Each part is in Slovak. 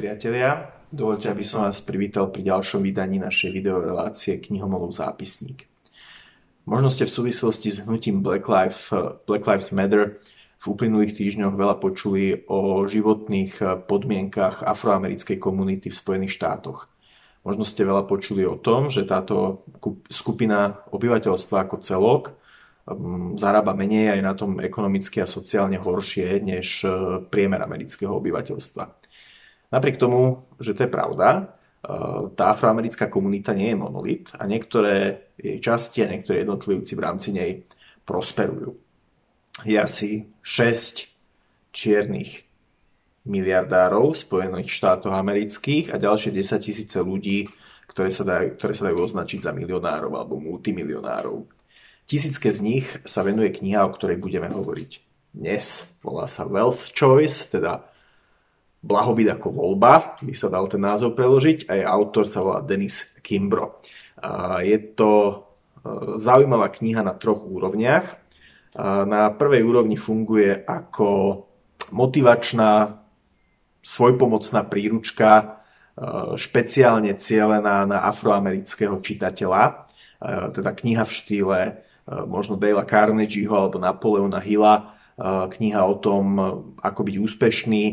priatelia, dovolte, aby som vás privítal pri ďalšom vydaní našej videorelácie Knihomolov zápisník. Možno ste v súvislosti s hnutím Black, Life, Black Lives Matter v uplynulých týždňoch veľa počuli o životných podmienkach afroamerickej komunity v Spojených štátoch. Možno ste veľa počuli o tom, že táto skupina obyvateľstva ako celok um, zarába menej aj na tom ekonomicky a sociálne horšie než priemer amerického obyvateľstva. Napriek tomu, že to je pravda, e, tá afroamerická komunita nie je monolit a niektoré jej časti a niektorí jednotlivci v rámci nej prosperujú. Je asi 6 čiernych miliardárov Spojených štátoch amerických a ďalšie 10 tisíce ľudí, ktoré sa, dajú, ktoré sa dajú označiť za milionárov alebo multimilionárov. Tisícke z nich sa venuje kniha, o ktorej budeme hovoriť dnes. Volá sa Wealth Choice, teda Blahobyt ako voľba, by sa dal ten názov preložiť, a jej autor sa volá Denis Kimbro. Je to e, zaujímavá kniha na troch úrovniach. Na prvej úrovni funguje ako motivačná, svojpomocná príručka, e, špeciálne cielená na afroamerického čitateľa. E, teda kniha v štýle možno Dale'a Carnegieho alebo Napoleona Hilla, kniha o tom, ako byť úspešný,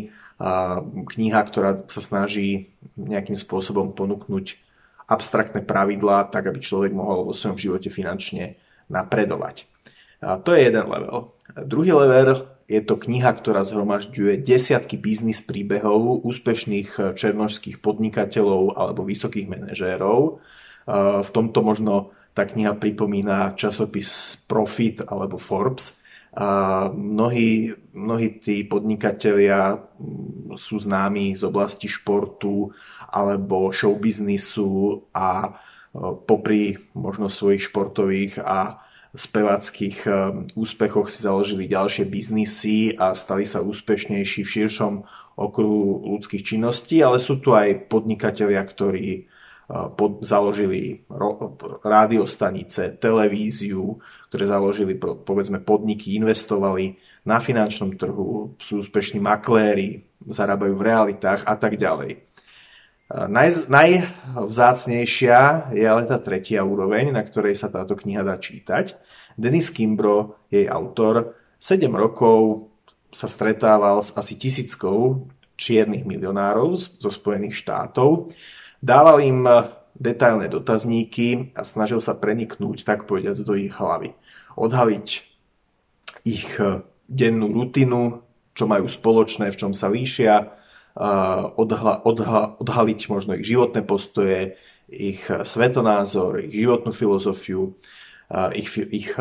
kniha, ktorá sa snaží nejakým spôsobom ponúknuť abstraktné pravidlá, tak aby človek mohol vo svojom živote finančne napredovať. A to je jeden level. Druhý level je to kniha, ktorá zhromažďuje desiatky biznis príbehov úspešných černožských podnikateľov alebo vysokých manažérov. V tomto možno tá kniha pripomína časopis Profit alebo Forbes, a mnohí, mnohí tí podnikatelia mm, sú známi z oblasti športu alebo showbiznisu a e, popri možno svojich športových a spevackých e, úspechoch si založili ďalšie biznisy a stali sa úspešnejší v širšom okruhu ľudských činností, ale sú tu aj podnikatelia, ktorí pod, založili ro, rádiostanice, televíziu, ktoré založili povedzme podniky, investovali na finančnom trhu, sú úspešní makléri, zarábajú v realitách a tak ďalej. Naj, najvzácnejšia je ale tá tretia úroveň, na ktorej sa táto kniha dá čítať. Denis Kimbro, jej autor, 7 rokov sa stretával s asi tisíckou čiernych milionárov zo Spojených štátov Dával im eh, detailné dotazníky a snažil sa preniknúť, tak povediať, do ich hlavy. Odhaliť ich eh, dennú rutinu, čo majú spoločné, v čom sa líšia, eh, odha, odha, odhaliť možno ich životné postoje, ich svetonázor, ich životnú filozofiu, ich, ich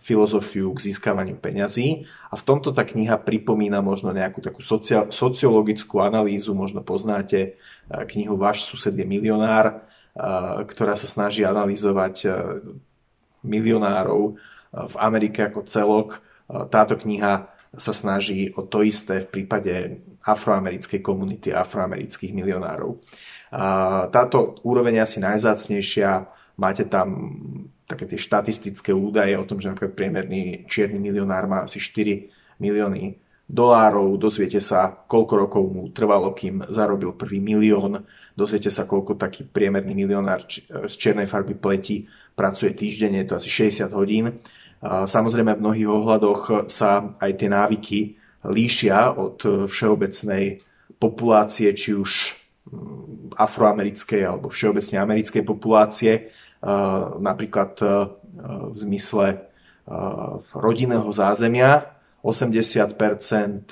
filozofiu k získavaniu peňazí. A v tomto tá kniha pripomína možno nejakú takú sociologickú analýzu, možno poznáte knihu Váš sused je milionár, ktorá sa snaží analyzovať milionárov v Amerike ako celok. Táto kniha sa snaží o to isté v prípade afroamerickej komunity, afroamerických milionárov. Táto úroveň je asi najzácnejšia. Máte tam také tie štatistické údaje o tom, že napríklad priemerný čierny milionár má asi 4 milióny dolárov, dozviete sa, koľko rokov mu trvalo, kým zarobil prvý milión, dozviete sa, koľko taký priemerný milionár z čiernej farby pleti pracuje týždenne, je to asi 60 hodín. Samozrejme v mnohých ohľadoch sa aj tie návyky líšia od všeobecnej populácie, či už mm, afroamerickej alebo všeobecne americkej populácie napríklad v zmysle rodinného zázemia. 80%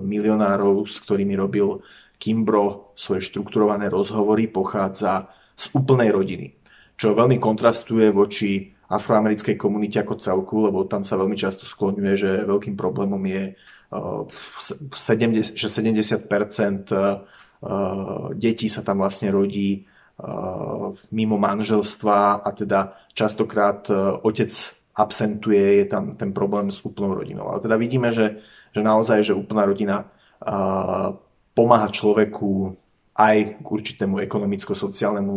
milionárov, s ktorými robil Kimbro svoje štrukturované rozhovory, pochádza z úplnej rodiny. Čo veľmi kontrastuje voči afroamerickej komunite ako celku, lebo tam sa veľmi často skloňuje, že veľkým problémom je, 70, že 70% detí sa tam vlastne rodí mimo manželstva a teda častokrát e, otec absentuje, je tam ten problém s úplnou rodinou. Ale teda vidíme, že, že naozaj, že úplná rodina pomáha človeku aj k určitému ekonomicko-sociálnemu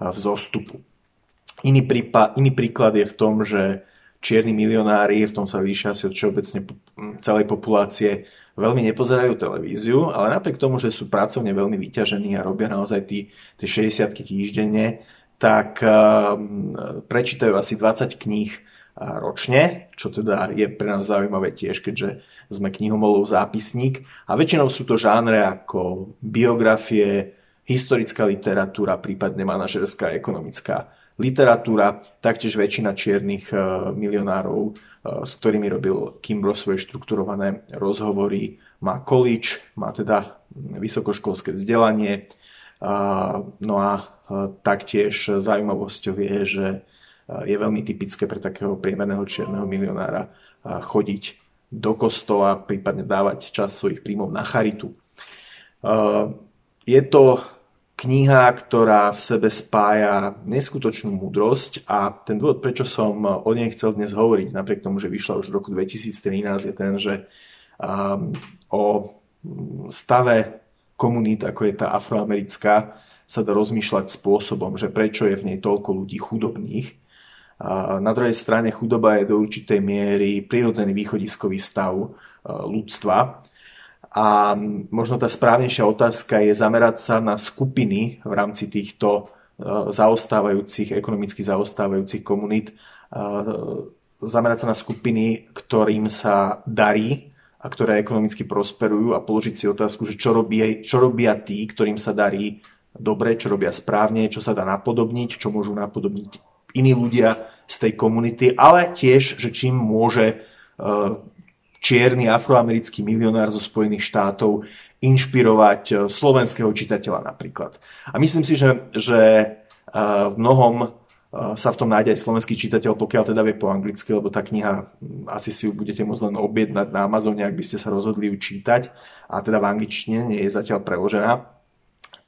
vzostupu. Iný, prípad, iný príklad je v tom, že čierni milionári, v tom sa líšia asi od všeobecne celej populácie, veľmi nepozerajú televíziu, ale napriek tomu, že sú pracovne veľmi vyťažení a robia naozaj tie 60 týždenne, tak um, prečítajú asi 20 kníh ročne, čo teda je pre nás zaujímavé tiež, keďže sme knihomolov zápisník. A väčšinou sú to žánre ako biografie, historická literatúra, prípadne manažerská, ekonomická literatúra, taktiež väčšina čiernych e, milionárov, e, s ktorými robil Kimbro svoje štrukturované rozhovory, má college, má teda vysokoškolské vzdelanie. E, no a taktiež zaujímavosťou je, že je veľmi typické pre takého priemerného čierneho milionára chodiť do kostola, prípadne dávať čas svojich príjmov na charitu. Je to kniha, ktorá v sebe spája neskutočnú múdrosť a ten dôvod, prečo som o nej chcel dnes hovoriť, napriek tomu, že vyšla už v roku 2013, je ten, že o stave komunít, ako je tá afroamerická, sa dá rozmýšľať spôsobom, že prečo je v nej toľko ľudí chudobných a na druhej strane chudoba je do určitej miery prirodzený východiskový stav e, ľudstva. A možno tá správnejšia otázka je zamerať sa na skupiny v rámci týchto e, zaostávajúcich, ekonomicky zaostávajúcich komunít, e, zamerať sa na skupiny, ktorým sa darí a ktoré ekonomicky prosperujú a položiť si otázku, že čo robia, čo robia tí, ktorým sa darí dobre, čo robia správne, čo sa dá napodobniť, čo môžu napodobniť iní ľudia z tej komunity, ale tiež, že čím môže e, čierny afroamerický milionár zo Spojených štátov inšpirovať e, slovenského čitateľa napríklad. A myslím si, že, že e, v mnohom sa v tom nájde aj slovenský čitateľ, pokiaľ teda vie po anglicky, lebo tá kniha, asi si ju budete môcť len objednať na Amazone, ak by ste sa rozhodli ju čítať. A teda v angličtine nie je zatiaľ preložená.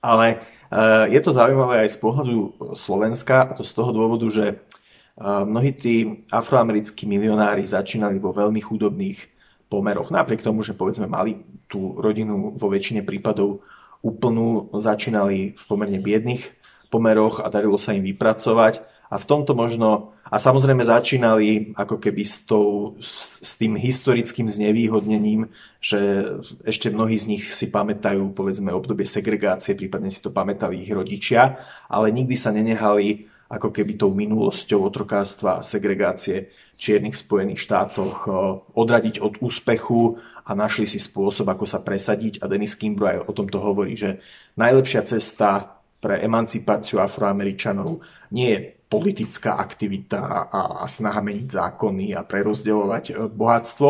Ale Eh, je to zaujímavé aj z pohľadu Slovenska a to z toho dôvodu, že eh, mnohí tí afroamerickí milionári začínali vo veľmi chudobných pomeroch. Napriek tomu, že povedzme mali tú rodinu vo väčšine prípadov úplnú, začínali v pomerne biedných pomeroch a darilo sa im vypracovať. A v tomto možno a samozrejme začínali ako keby s, tou, s tým historickým znevýhodnením, že ešte mnohí z nich si pamätajú povedzme obdobie segregácie, prípadne si to pamätali ich rodičia, ale nikdy sa nenehali ako keby tou minulosťou otrokárstva a segregácie čiernych Spojených štátoch odradiť od úspechu a našli si spôsob, ako sa presadiť. A Dennis Kimbro aj o tomto hovorí, že najlepšia cesta pre emancipáciu afroameričanov nie je politická aktivita a snaha meniť zákony a prerozdeľovať e, bohatstvo,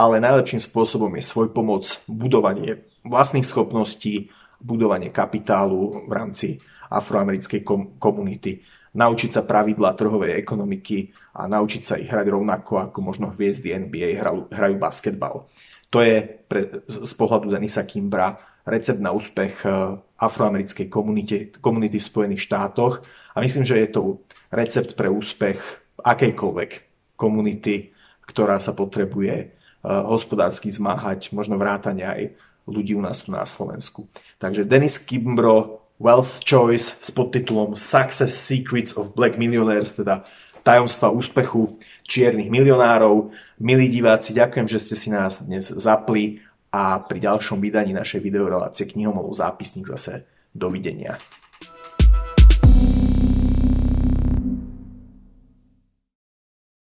ale najlepším spôsobom je svoj pomoc, budovanie vlastných schopností, budovanie kapitálu v rámci afroamerickej komunity, naučiť sa pravidla trhovej ekonomiky a naučiť sa ich hrať rovnako ako možno hviezdy NBA hrajú, basketbal. To je pre, z pohľadu Denisa Kimbra recept na úspech e, afroamerickej komunity, komunity v Spojených štátoch a myslím, že je to recept pre úspech akejkoľvek komunity, ktorá sa potrebuje eh, hospodársky zmáhať, možno vrátane aj ľudí u nás tu na Slovensku. Takže Dennis Kimbro, Wealth Choice s podtitulom Success Secrets of Black Millionaires, teda tajomstva úspechu čiernych milionárov. Milí diváci, ďakujem, že ste si nás dnes zapli a pri ďalšom vydaní našej videorelácie knihomolov zápisník zase dovidenia.